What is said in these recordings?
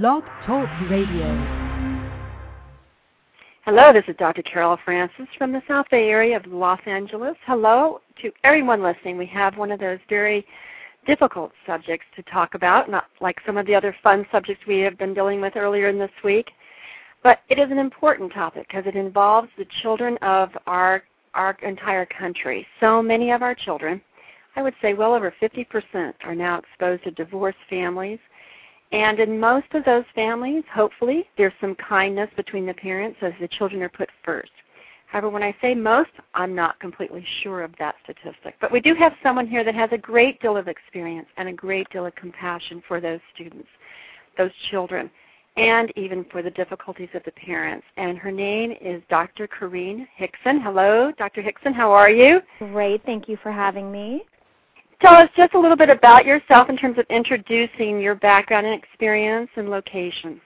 Blog Talk Radio. Hello, this is Dr. Carol Francis from the South Bay area of Los Angeles. Hello to everyone listening. We have one of those very difficult subjects to talk about, not like some of the other fun subjects we have been dealing with earlier in this week. But it is an important topic because it involves the children of our our entire country. So many of our children, I would say well over 50%, are now exposed to divorced families. And in most of those families, hopefully, there's some kindness between the parents as the children are put first. However, when I say most, I'm not completely sure of that statistic. But we do have someone here that has a great deal of experience and a great deal of compassion for those students, those children and even for the difficulties of the parents. And her name is Dr. Corinne Hickson. Hello, Dr. Hickson. How are you? Great. Thank you for having me. Tell us just a little bit about yourself in terms of introducing your background and experience and location.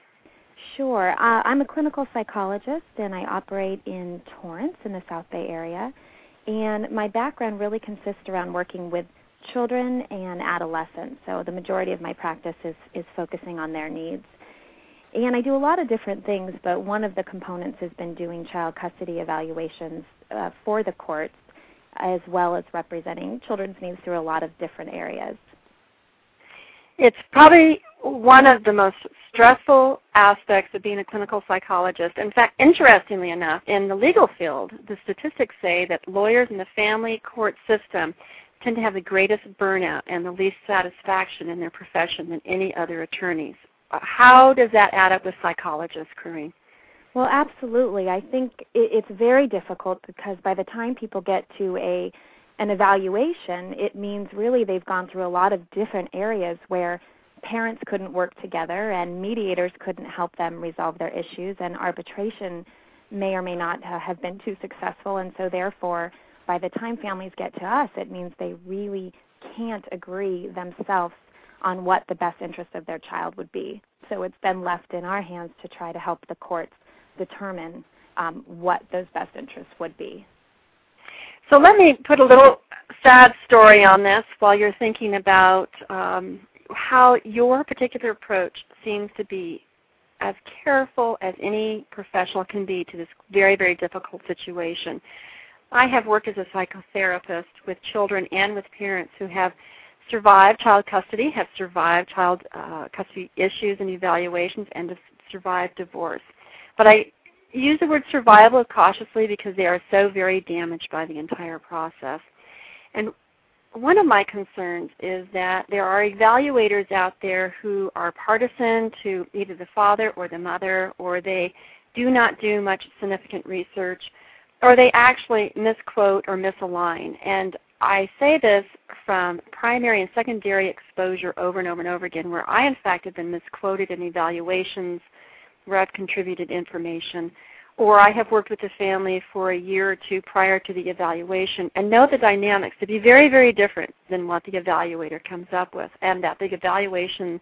Sure. Uh, I'm a clinical psychologist and I operate in Torrance in the South Bay area. And my background really consists around working with children and adolescents. So the majority of my practice is, is focusing on their needs. And I do a lot of different things, but one of the components has been doing child custody evaluations uh, for the courts, as well as representing children's needs through a lot of different areas. It's probably one of the most stressful aspects of being a clinical psychologist. In fact, interestingly enough, in the legal field, the statistics say that lawyers in the family court system tend to have the greatest burnout and the least satisfaction in their profession than any other attorneys how does that add up with psychologists, Corinne? Well, absolutely. I think it's very difficult because by the time people get to a an evaluation, it means really they've gone through a lot of different areas where parents couldn't work together and mediators couldn't help them resolve their issues and arbitration may or may not have been too successful and so therefore by the time families get to us it means they really can't agree themselves on what the best interest of their child would be. So it's then left in our hands to try to help the courts determine um, what those best interests would be. So let me put a little sad story on this while you're thinking about um, how your particular approach seems to be as careful as any professional can be to this very, very difficult situation. I have worked as a psychotherapist with children and with parents who have survived child custody, have survived child uh, custody issues and evaluations, and have survived divorce. But I use the word survival cautiously because they are so very damaged by the entire process. And one of my concerns is that there are evaluators out there who are partisan to either the father or the mother, or they do not do much significant research, or they actually misquote or misalign. And I say this from primary and secondary exposure over and over and over again, where I, in fact, have been misquoted in evaluations where I've contributed information, or I have worked with the family for a year or two prior to the evaluation and know the dynamics to be very, very different than what the evaluator comes up with, and that the evaluation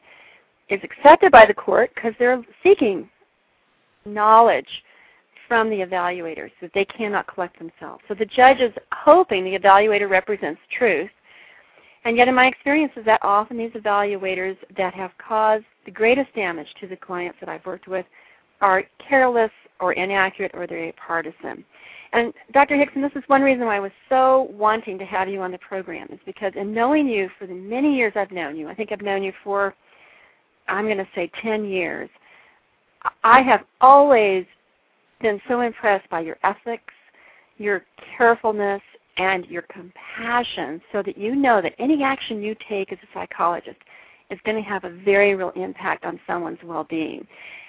is accepted by the court because they're seeking knowledge from the evaluators that they cannot collect themselves. So the judge is hoping the evaluator represents truth. And yet in my experience is that often these evaluators that have caused the greatest damage to the clients that I've worked with are careless or inaccurate or they're partisan. And Dr. Hickson, this is one reason why I was so wanting to have you on the program is because in knowing you for the many years I've known you, I think I've known you for, I'm going to say 10 years, I have always been so impressed by your ethics, your carefulness, and your compassion so that you know that any action you take as a psychologist is going to have a very real impact on someone's well-being.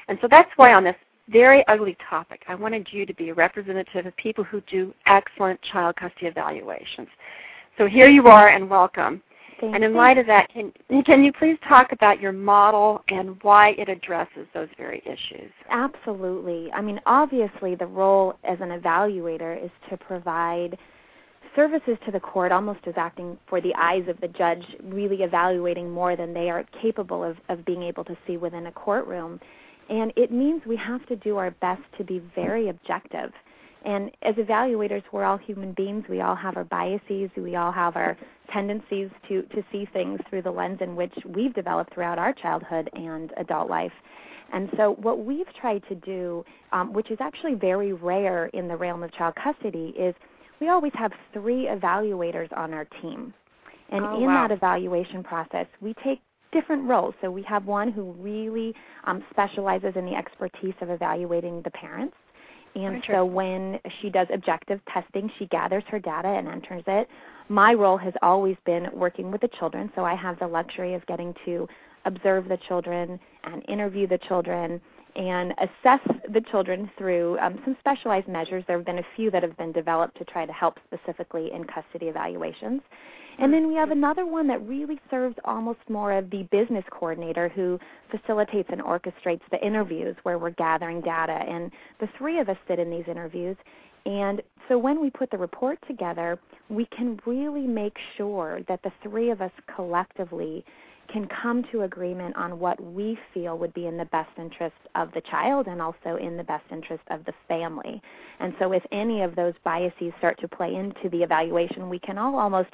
And so that's why on this very ugly topic, I wanted you to be a representative of people who do excellent child custody evaluations. So here you are and welcome. Thank and in light of that, can, can you please talk about your model and why it addresses those very issues? Absolutely. I mean, obviously, the role as an evaluator is to provide services to the court almost as acting for the eyes of the judge, really evaluating more than they are capable of, of being able to see within a courtroom. And it means we have to do our best to be very objective and as evaluators, we're all human beings. We all have our biases. We all have our tendencies to, to see things through the lens in which we've developed throughout our childhood and adult life. And so, what we've tried to do, um, which is actually very rare in the realm of child custody, is we always have three evaluators on our team. And oh, in wow. that evaluation process, we take different roles. So we have one who really um, specializes in the expertise of evaluating the parents. And so when she does objective testing, she gathers her data and enters it. My role has always been working with the children, so I have the luxury of getting to observe the children and interview the children and assess the children through um, some specialized measures. There have been a few that have been developed to try to help specifically in custody evaluations. And then we have another one that really serves almost more of the business coordinator who facilitates and orchestrates the interviews where we're gathering data. And the three of us sit in these interviews. And so when we put the report together, we can really make sure that the three of us collectively can come to agreement on what we feel would be in the best interest of the child and also in the best interest of the family. And so if any of those biases start to play into the evaluation, we can all almost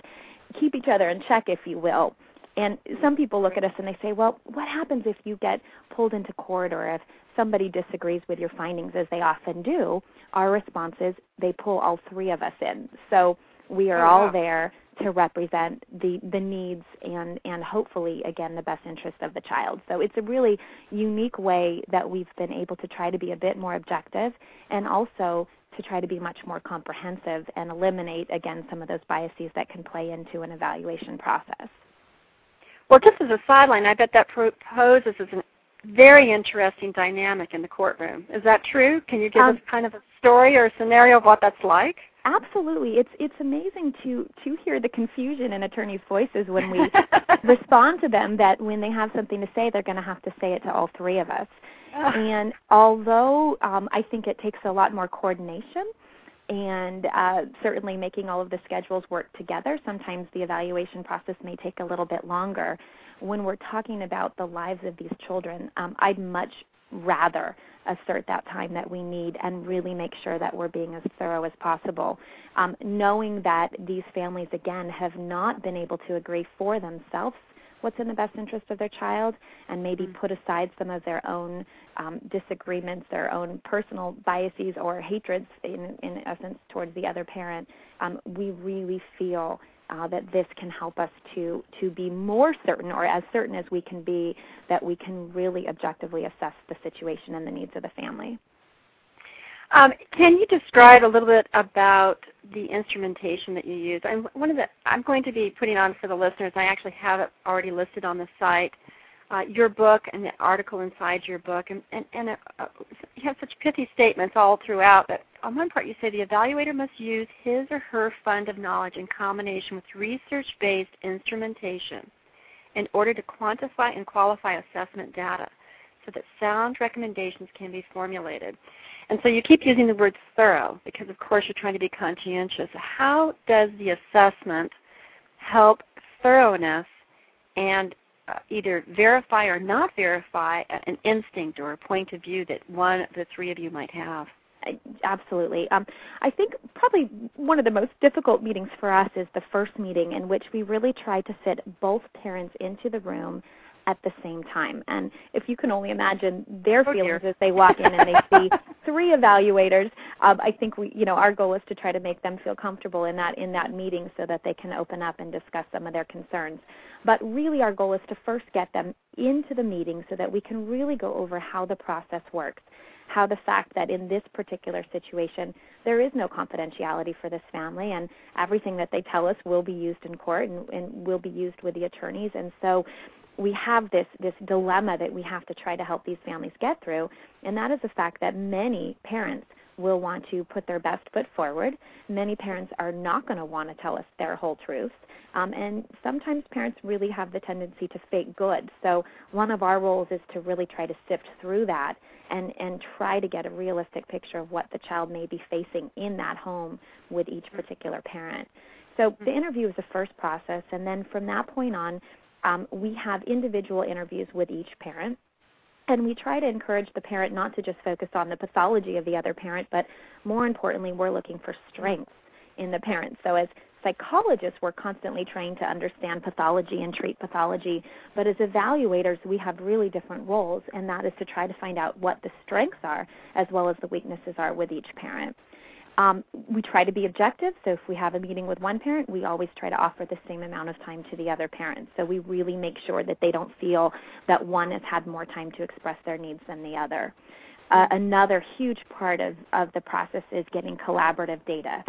keep each other in check, if you will. And some people look at us and they say, well, what happens if you get pulled into court or if somebody disagrees with your findings, as they often do? Our response is they pull all three of us in. So we are oh, all there to represent the, the needs and, and hopefully, again, the best interest of the child. So it's a really unique way that we've been able to try to be a bit more objective and also to try to be much more comprehensive and eliminate, again, some of those biases that can play into an evaluation process. Well, just as a sideline, I bet that poses as a very interesting dynamic in the courtroom. Is that true? Can you give um, us kind of a story or a scenario of what that's like? Absolutely. It's it's amazing to to hear the confusion in attorneys' voices when we respond to them that when they have something to say they're going to have to say it to all three of us. and although um, I think it takes a lot more coordination and uh, certainly making all of the schedules work together, sometimes the evaluation process may take a little bit longer. When we're talking about the lives of these children, um, I'd much rather assert that time that we need and really make sure that we're being as thorough as possible. Um, knowing that these families, again, have not been able to agree for themselves what's in the best interest of their child and maybe mm-hmm. put aside some of their own um, disagreements, their own personal biases or hatreds, in, in essence, towards the other parent, um, we really feel uh, that this can help us to to be more certain, or as certain as we can be, that we can really objectively assess the situation and the needs of the family. Um, can you describe a little bit about the instrumentation that you use? I'm, one of the, I'm going to be putting on for the listeners. I actually have it already listed on the site. Uh, your book and the article inside your book, and, and, and uh, you have such pithy statements all throughout. But on one part, you say the evaluator must use his or her fund of knowledge in combination with research-based instrumentation in order to quantify and qualify assessment data so that sound recommendations can be formulated. And so you keep using the word thorough because, of course, you're trying to be conscientious. How does the assessment help thoroughness and uh, either verify or not verify an instinct or a point of view that one of the three of you might have? Absolutely. Um, I think probably one of the most difficult meetings for us is the first meeting in which we really try to fit both parents into the room at the same time. And if you can only imagine their oh, feelings dear. as they walk in and they see three evaluators, um, I think we, you know, our goal is to try to make them feel comfortable in that in that meeting so that they can open up and discuss some of their concerns. But really, our goal is to first get them into the meeting so that we can really go over how the process works how the fact that in this particular situation there is no confidentiality for this family and everything that they tell us will be used in court and, and will be used with the attorneys and so we have this this dilemma that we have to try to help these families get through, and that is the fact that many parents will want to put their best foot forward. Many parents are not going to want to tell us their whole truth. Um, and sometimes parents really have the tendency to fake good. So one of our roles is to really try to sift through that and, and try to get a realistic picture of what the child may be facing in that home with each particular parent. So the interview is the first process, and then from that point on, um, we have individual interviews with each parent. And we try to encourage the parent not to just focus on the pathology of the other parent, but more importantly, we're looking for strengths in the parent. So, as psychologists, we're constantly trained to understand pathology and treat pathology, but as evaluators, we have really different roles, and that is to try to find out what the strengths are as well as the weaknesses are with each parent. Um, we try to be objective, so if we have a meeting with one parent, we always try to offer the same amount of time to the other parent. So we really make sure that they don't feel that one has had more time to express their needs than the other. Uh, another huge part of, of the process is getting collaborative data.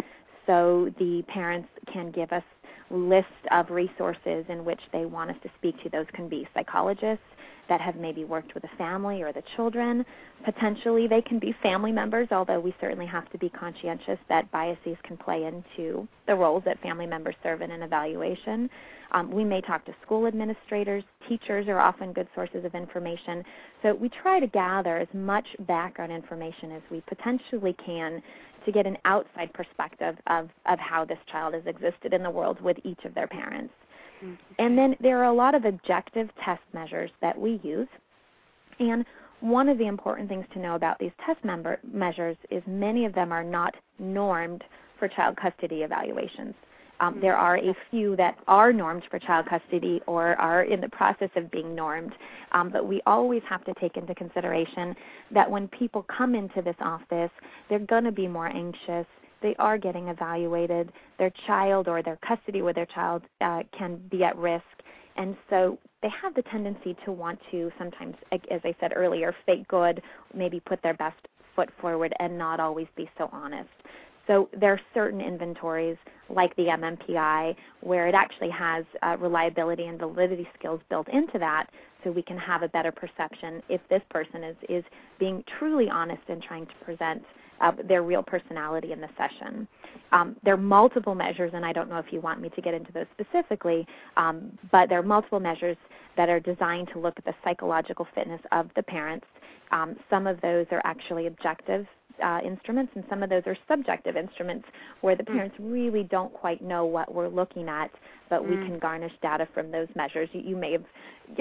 So the parents can give us lists of resources in which they want us to speak to. Those can be psychologists, that have maybe worked with a family or the children. Potentially, they can be family members, although we certainly have to be conscientious that biases can play into the roles that family members serve in an evaluation. Um, we may talk to school administrators. Teachers are often good sources of information. So we try to gather as much background information as we potentially can to get an outside perspective of, of how this child has existed in the world with each of their parents. Mm-hmm. And then there are a lot of objective test measures that we use. And one of the important things to know about these test member measures is many of them are not normed for child custody evaluations. Um, there are a few that are normed for child custody or are in the process of being normed, um, but we always have to take into consideration that when people come into this office, they're going to be more anxious they are getting evaluated, their child or their custody with their child uh, can be at risk. And so they have the tendency to want to sometimes, as I said earlier, fake good, maybe put their best foot forward and not always be so honest. So there are certain inventories like the MMPI where it actually has uh, reliability and validity skills built into that so we can have a better perception if this person is, is being truly honest and trying to present their real personality in the session. Um, there are multiple measures, and I don't know if you want me to get into those specifically, um, but there are multiple measures that are designed to look at the psychological fitness of the parents. Um, some of those are actually objective uh, instruments, and some of those are subjective instruments where the hmm. parents mm. really don't quite know what we're looking at, but mm. we hmm. can garnish data from those measures. You, you may have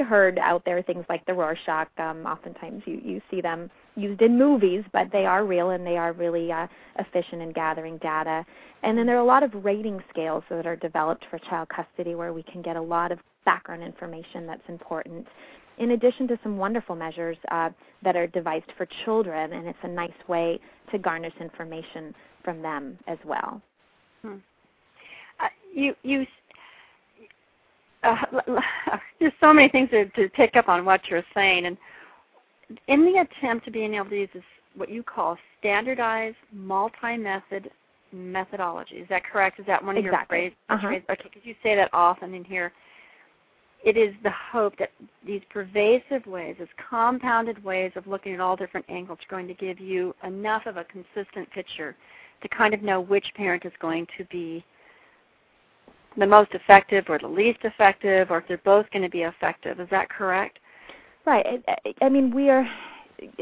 heard out there things like the Rorschach. Um, oftentimes, you, you see them used in movies, but they are real and they are really uh, efficient in gathering data. And then there are a lot of rating scales that are developed for child custody where we can get a lot of background information that's important. In addition to some wonderful measures uh, that are devised for children, and it's a nice way to garnish information from them as well. Hmm. Uh, you you uh, there's so many things to, to pick up on what you're saying, and in the attempt to being able to use this, what you call standardized multi-method methodology. Is that correct? Is that one of exactly. your phrases? Uh-huh. Okay, because you say that often in here. It is the hope that these pervasive ways, these compounded ways of looking at all different angles, are going to give you enough of a consistent picture to kind of know which parent is going to be the most effective or the least effective, or if they're both going to be effective. Is that correct? Right. I, I mean, we are.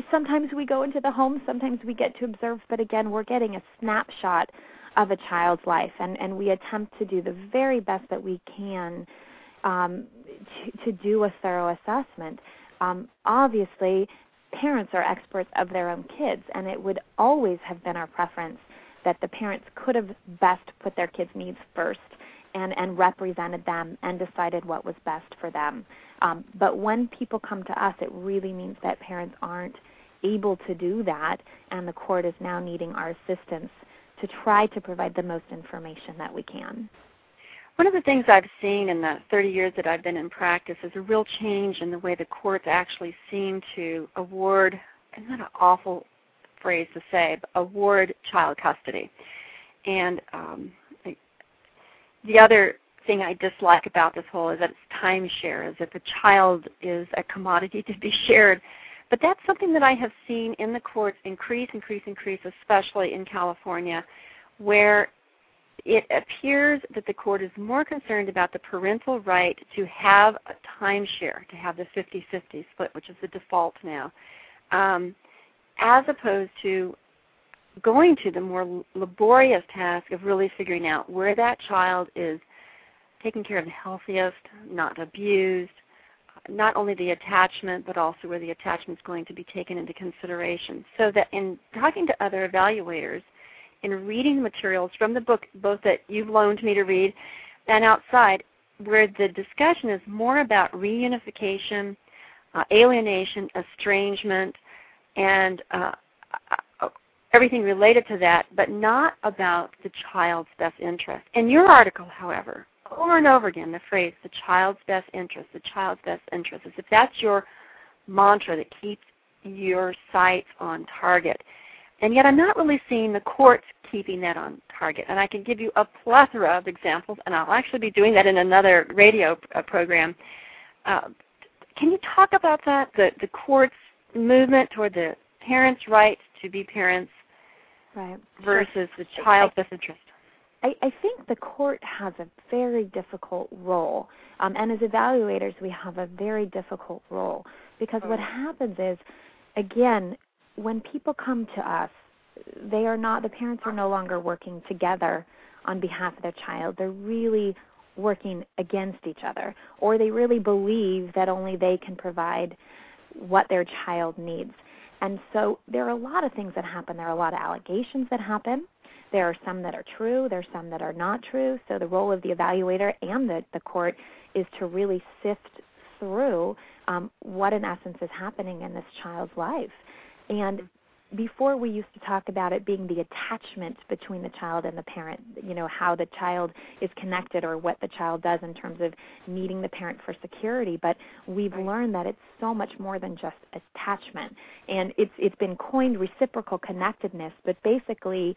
Sometimes we go into the home. Sometimes we get to observe. But again, we're getting a snapshot of a child's life, and and we attempt to do the very best that we can um, to, to do a thorough assessment. Um, obviously, parents are experts of their own kids, and it would always have been our preference that the parents could have best put their kids' needs first and, and represented them and decided what was best for them. Um, but when people come to us, it really means that parents aren't able to do that, and the court is now needing our assistance to try to provide the most information that we can. One of the things I've seen in the 30 years that I've been in practice is a real change in the way the courts actually seem to award, and not an awful phrase to say, but award child custody. And um, the other thing I dislike about this whole is that it's timeshare, as if a child is a commodity to be shared. But that's something that I have seen in the courts increase, increase, increase, especially in California, where it appears that the court is more concerned about the parental right to have a timeshare, to have the 50 50 split, which is the default now, um, as opposed to going to the more laborious task of really figuring out where that child is taken care of the healthiest, not abused, not only the attachment, but also where the attachment is going to be taken into consideration. So that in talking to other evaluators, in reading materials from the book, both that you've loaned me to read and outside, where the discussion is more about reunification, uh, alienation, estrangement, and uh, uh, everything related to that, but not about the child's best interest. In your article, however, over and over again, the phrase "the child's best interest," the child's best interest, as if that's your mantra that keeps your sights on target. And yet, I'm not really seeing the courts keeping that on target. And I can give you a plethora of examples, and I'll actually be doing that in another radio uh, program. Uh, can you talk about that? The the court's movement toward the parents' rights to be parents right. versus the child's best interest. I, I think the court has a very difficult role, um, and as evaluators, we have a very difficult role because what happens is, again, when people come to us, they are not the parents are no longer working together on behalf of their child. They're really working against each other, or they really believe that only they can provide what their child needs. And so there are a lot of things that happen. There are a lot of allegations that happen. There are some that are true, there are some that are not true. So the role of the evaluator and the, the court is to really sift through um, what in essence is happening in this child's life. And before we used to talk about it being the attachment between the child and the parent, you know, how the child is connected or what the child does in terms of needing the parent for security, but we've right. learned that it's so much more than just attachment. And it's it's been coined reciprocal connectedness, but basically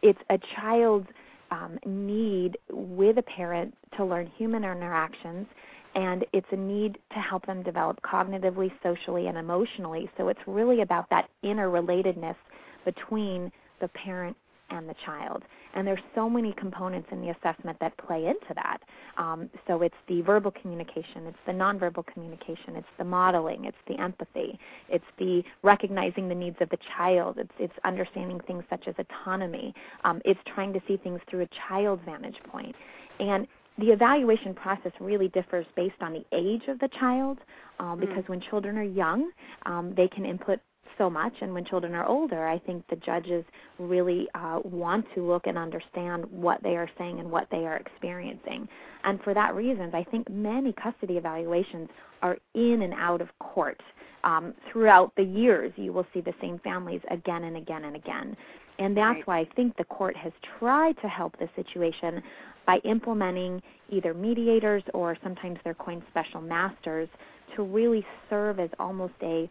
it's a child's um, need with a parent to learn human interactions and it's a need to help them develop cognitively, socially, and emotionally. So it's really about that interrelatedness between the parent and the child. And there's so many components in the assessment that play into that. Um, so it's the verbal communication, it's the nonverbal communication, it's the modeling, it's the empathy, it's the recognizing the needs of the child, it's, it's understanding things such as autonomy, um, it's trying to see things through a child's vantage point. And the evaluation process really differs based on the age of the child um, because mm. when children are young, um, they can input so much, and when children are older, I think the judges really uh, want to look and understand what they are saying and what they are experiencing. And for that reason, I think many custody evaluations are in and out of court. Um, throughout the years, you will see the same families again and again and again. And that's why I think the court has tried to help the situation by implementing either mediators or sometimes they're coined special masters to really serve as almost a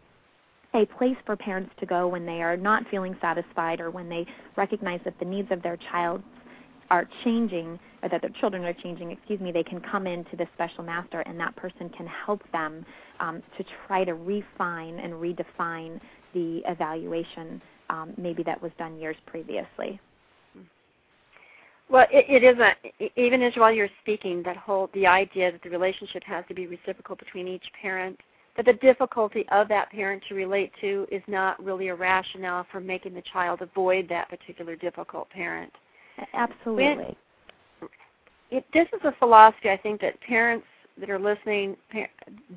a place for parents to go when they are not feeling satisfied or when they recognize that the needs of their child are changing or that their children are changing excuse me they can come into the special master and that person can help them um, to try to refine and redefine the evaluation um, maybe that was done years previously well, it, it is a even as while you're speaking, that whole the idea that the relationship has to be reciprocal between each parent, that the difficulty of that parent to relate to is not really a rationale for making the child avoid that particular difficult parent. Absolutely. When, it, this is a philosophy I think that parents that are listening,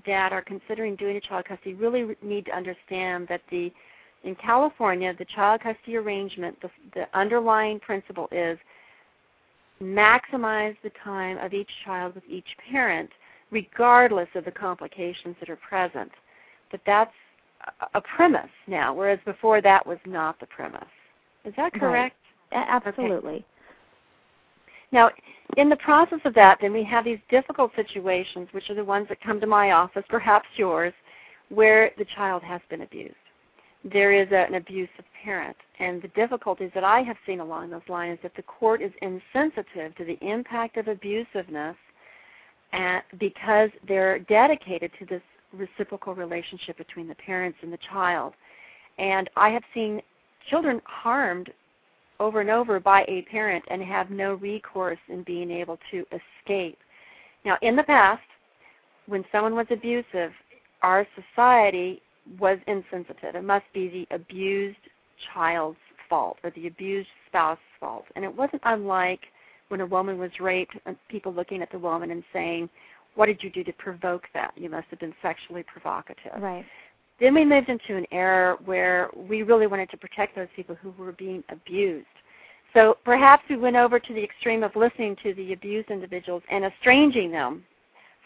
that are considering doing a child custody, really need to understand that the in California, the child custody arrangement, the, the underlying principle is maximize the time of each child with each parent, regardless of the complications that are present. But that's a premise now, whereas before that was not the premise. Is that correct? Right. Absolutely. Okay. Now, in the process of that, then we have these difficult situations, which are the ones that come to my office, perhaps yours, where the child has been abused there is a, an abusive parent. And the difficulties that I have seen along those lines is that the court is insensitive to the impact of abusiveness and because they're dedicated to this reciprocal relationship between the parents and the child. And I have seen children harmed over and over by a parent and have no recourse in being able to escape. Now, in the past, when someone was abusive, our society was insensitive. It must be the abused child's fault or the abused spouse's fault. And it wasn't unlike when a woman was raped, and people looking at the woman and saying, What did you do to provoke that? You must have been sexually provocative. Right. Then we moved into an era where we really wanted to protect those people who were being abused. So perhaps we went over to the extreme of listening to the abused individuals and estranging them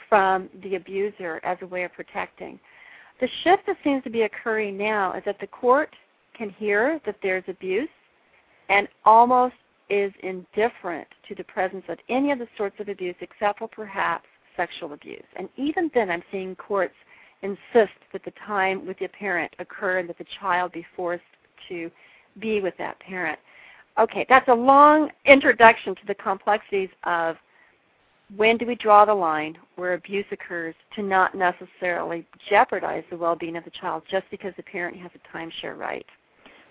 from the abuser as a way of protecting. The shift that seems to be occurring now is that the court can hear that there's abuse and almost is indifferent to the presence of any of the sorts of abuse except for perhaps sexual abuse. And even then, I'm seeing courts insist that the time with the parent occur and that the child be forced to be with that parent. Okay, that's a long introduction to the complexities of when do we draw the line where abuse occurs to not necessarily jeopardize the well being of the child just because the parent has a timeshare right.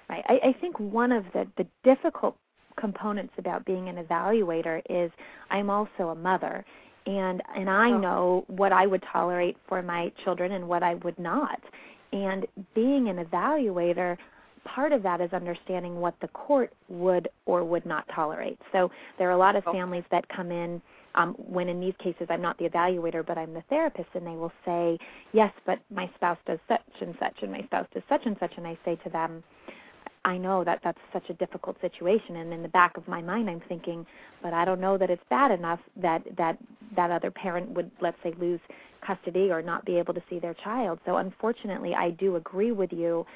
Right. I, I think one of the, the difficult components about being an evaluator is I'm also a mother and and I oh. know what I would tolerate for my children and what I would not. And being an evaluator, part of that is understanding what the court would or would not tolerate. So there are a lot of oh. families that come in um, when in these cases I'm not the evaluator but I'm the therapist and they will say, Yes, but my spouse does such and such and my spouse does such and such and I say to them, I know that that's such a difficult situation and in the back of my mind I'm thinking, but I don't know that it's bad enough that that that other parent would let's say lose custody or not be able to see their child. So unfortunately, I do agree with you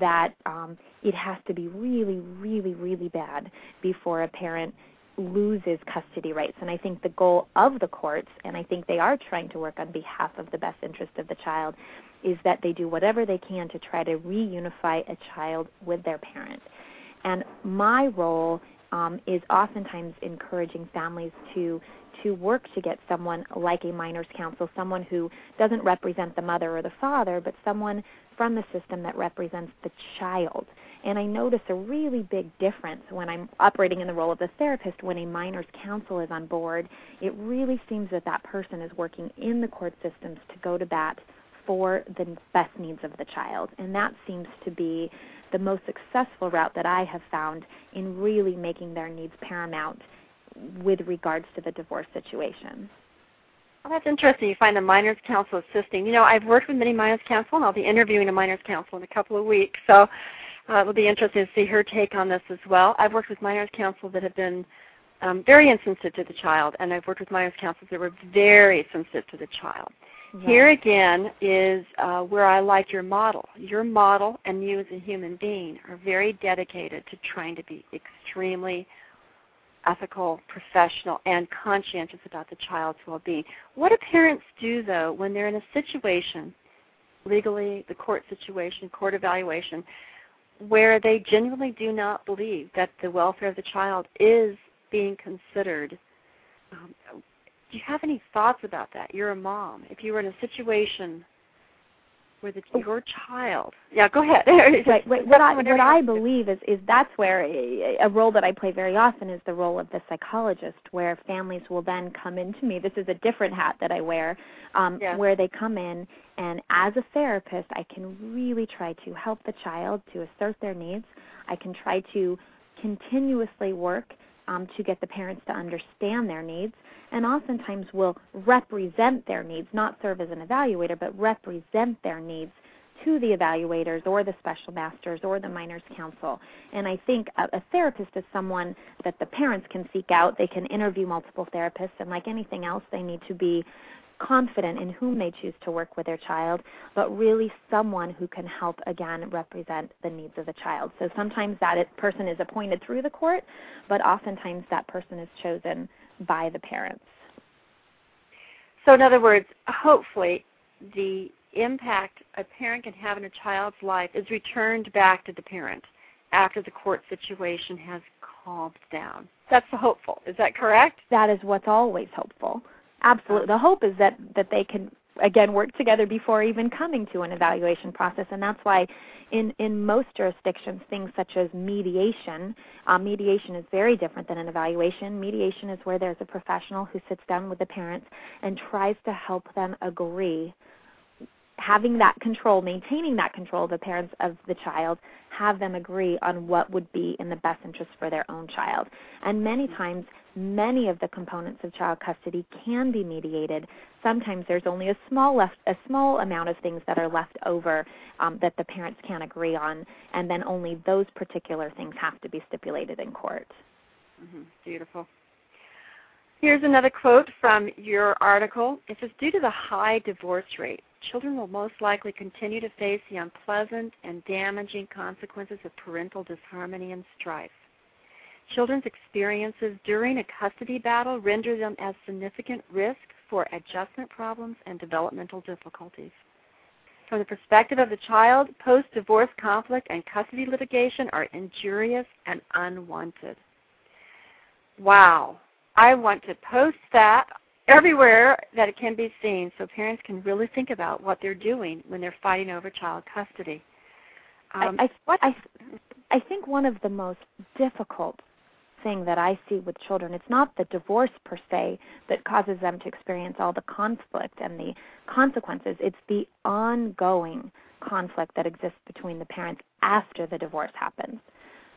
that um it has to be really really really bad before a parent loses custody rights. And I think the goal of the courts, and I think they are trying to work on behalf of the best interest of the child, is that they do whatever they can to try to reunify a child with their parent. And my role um, is oftentimes encouraging families to to work to get someone like a minors counsel, someone who doesn't represent the mother or the father, but someone from the system that represents the child. And I notice a really big difference when I'm operating in the role of the therapist when a minors counsel is on board. It really seems that that person is working in the court systems to go to bat for the best needs of the child. And that seems to be the most successful route that I have found in really making their needs paramount with regards to the divorce situation. Well, that's interesting. You find the minors counsel assisting. You know, I've worked with many minors counsel, and I'll be interviewing a minors counsel in a couple of weeks. So uh, it'll be interesting to see her take on this as well. I've worked with minors counsel that have been um, very insensitive to the child, and I've worked with minors counsels that were very sensitive to the child. Right. Here again is uh, where I like your model. Your model and you as a human being are very dedicated to trying to be extremely ethical, professional, and conscientious about the child's well being. What do parents do, though, when they're in a situation, legally, the court situation, court evaluation, where they genuinely do not believe that the welfare of the child is being considered? Um, do you have any thoughts about that? You're a mom. If you were in a situation where the, your child, yeah, go ahead. right. What, what I what I believe is is that's where a, a role that I play very often is the role of the psychologist, where families will then come into me. This is a different hat that I wear, um, yeah. where they come in and as a therapist, I can really try to help the child to assert their needs. I can try to continuously work um, to get the parents to understand their needs and oftentimes will represent their needs, not serve as an evaluator, but represent their needs to the evaluators or the special masters or the minors counsel. And I think a, a, therapist is someone that the parents can seek out. They can interview multiple therapists, and like anything else, they need to be confident in whom they choose to work with their child, but really someone who can help, again, represent the needs of the child. So sometimes that person is appointed through the court, but oftentimes that person is chosen by the parents. So, in other words, hopefully, the impact a parent can have in a child's life is returned back to the parent after the court situation has calmed down. That's the hopeful. Is that correct? That is what's always hopeful. Absolutely. The hope is that that they can again work together before even coming to an evaluation process and that's why in in most jurisdictions things such as mediation um, mediation is very different than an evaluation mediation is where there's a professional who sits down with the parents and tries to help them agree having that control, maintaining that control of the parents of the child, have them agree on what would be in the best interest for their own child. And many times, many of the components of child custody can be mediated. Sometimes there's only a small left, a small amount of things that are left over um, that the parents can't agree on, and then only those particular things have to be stipulated in court. Mm-hmm. Beautiful. Here's another quote from your article. It says, Due to the high divorce rate, children will most likely continue to face the unpleasant and damaging consequences of parental disharmony and strife. Children's experiences during a custody battle render them as significant risk for adjustment problems and developmental difficulties. From the perspective of the child, post divorce conflict and custody litigation are injurious and unwanted. Wow. I want to post that everywhere that it can be seen so parents can really think about what they're doing when they're fighting over child custody. Um, I, I, I, I think one of the most difficult thing that I see with children, it's not the divorce per se that causes them to experience all the conflict and the consequences. It's the ongoing conflict that exists between the parents after the divorce happens.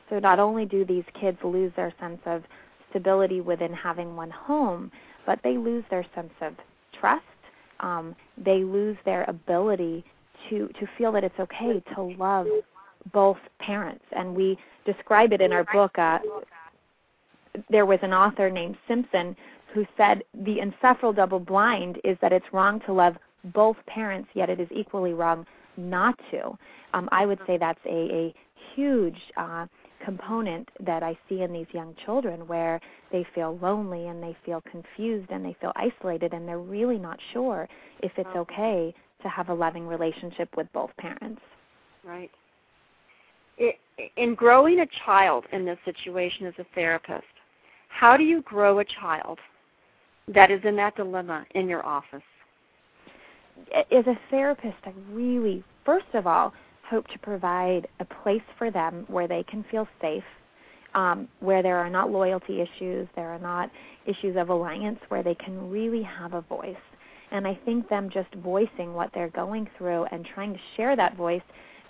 So not only do these kids lose their sense of stability within having one home, but they lose their sense of trust. Um, they lose their ability to to feel that it's okay to love both parents, and we describe it in our book. Uh, there was an author named Simpson who said the encephalo double blind is that it's wrong to love both parents, yet it is equally wrong not to. Um, I would say that's a, a huge uh, component that I see in these young children where they feel lonely and they feel confused and they feel isolated and they're really not sure if it's oh. okay to have a loving relationship with both parents. Right. It, in growing a child in this situation as a therapist, how do you grow a child that is in that dilemma in your office? As a therapist, I really, first of all, hope to provide a place for them where they can feel safe, um, where there are not loyalty issues, there are not issues of alliance, where they can really have a voice. And I think them just voicing what they're going through and trying to share that voice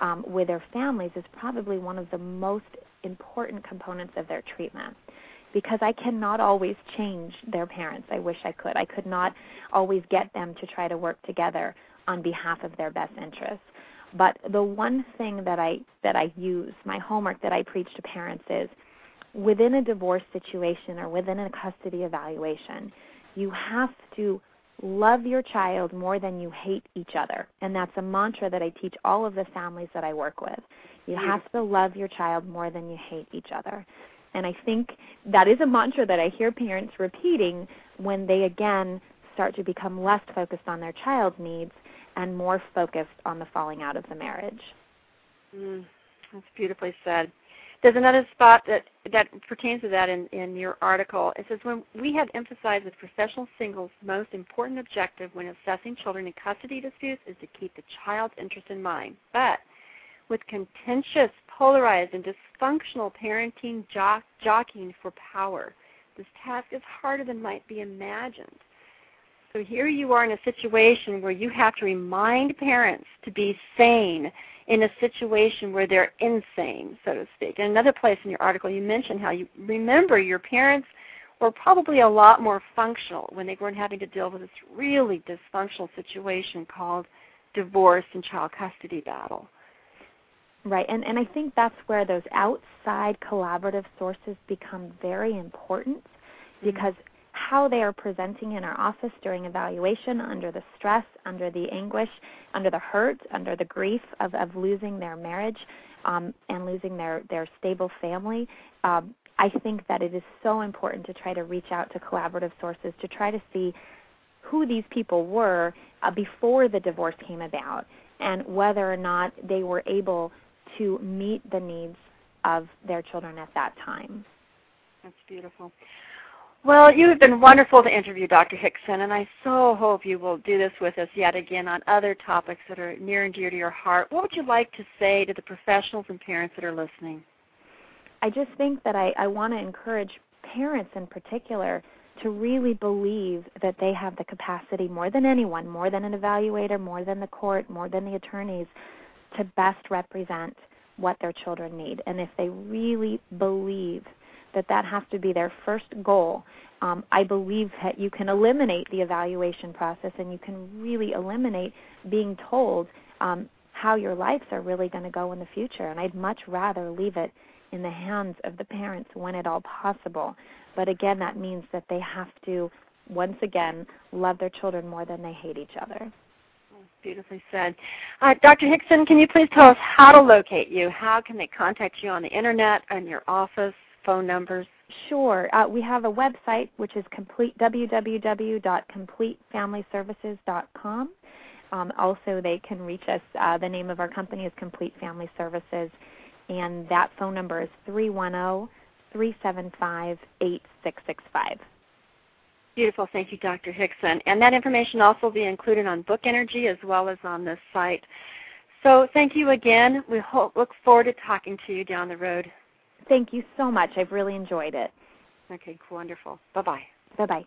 um, with their families is probably one of the most important components of their treatment because I cannot always change their parents. I wish I could. I could not always get them to try to work together on behalf of their best interests. But the one thing that I that I use, my homework that I preach to parents is within a divorce situation or within a custody evaluation, you have to love your child more than you hate each other. And that's a mantra that I teach all of the families that I work with. You hmm. have to love your child more than you hate each other. And I think that is a mantra that I hear parents repeating when they again start to become less focused on their child's needs and more focused on the falling out of the marriage. Mm, that's beautifully said. There's another spot that that pertains to that in, in your article. It says when we have emphasized with professional singles, the most important objective when assessing children in custody disputes is to keep the child's interest in mind. But with contentious, polarized, and dysfunctional parenting jock, jockeying for power, this task is harder than might be imagined. So here you are in a situation where you have to remind parents to be sane in a situation where they're insane, so to speak. In another place in your article, you mentioned how you remember your parents were probably a lot more functional when they weren't having to deal with this really dysfunctional situation called divorce and child custody battle. Right, and, and I think that's where those outside collaborative sources become very important mm-hmm. because how they are presenting in our office during evaluation under the stress, under the anguish, under the hurt, under the grief of, of losing their marriage um, and losing their, their stable family. Um, I think that it is so important to try to reach out to collaborative sources to try to see who these people were uh, before the divorce came about and whether or not they were able to meet the needs of their children at that time. That's beautiful. Well, you have been wonderful to interview, Dr. Hickson, and I so hope you will do this with us yet again on other topics that are near and dear to your heart. What would you like to say to the professionals and parents that are listening? I just think that I, I want to encourage parents in particular to really believe that they have the capacity more than anyone, more than an evaluator, more than the court, more than the attorneys, to best represent what their children need. And if they really believe that that has to be their first goal. Um, I believe that you can eliminate the evaluation process and you can really eliminate being told um, how your lives are really going to go in the future. And I'd much rather leave it in the hands of the parents when at all possible. But again, that means that they have to, once again, love their children more than they hate each other. Beautifully said. Uh, Dr. Hickson, can you please tell us how to locate you? How can they contact you on the internet and your office, phone numbers? Sure. Uh, we have a website which is complete www.completefamilyservices.com. Um, also, they can reach us. Uh, the name of our company is Complete Family Services, and that phone number is 310 375 8665. Beautiful. Thank you, Dr. Hickson. And that information will also will be included on Book Energy as well as on this site. So thank you again. We hope, look forward to talking to you down the road. Thank you so much. I've really enjoyed it. Okay, wonderful. Bye bye. Bye bye.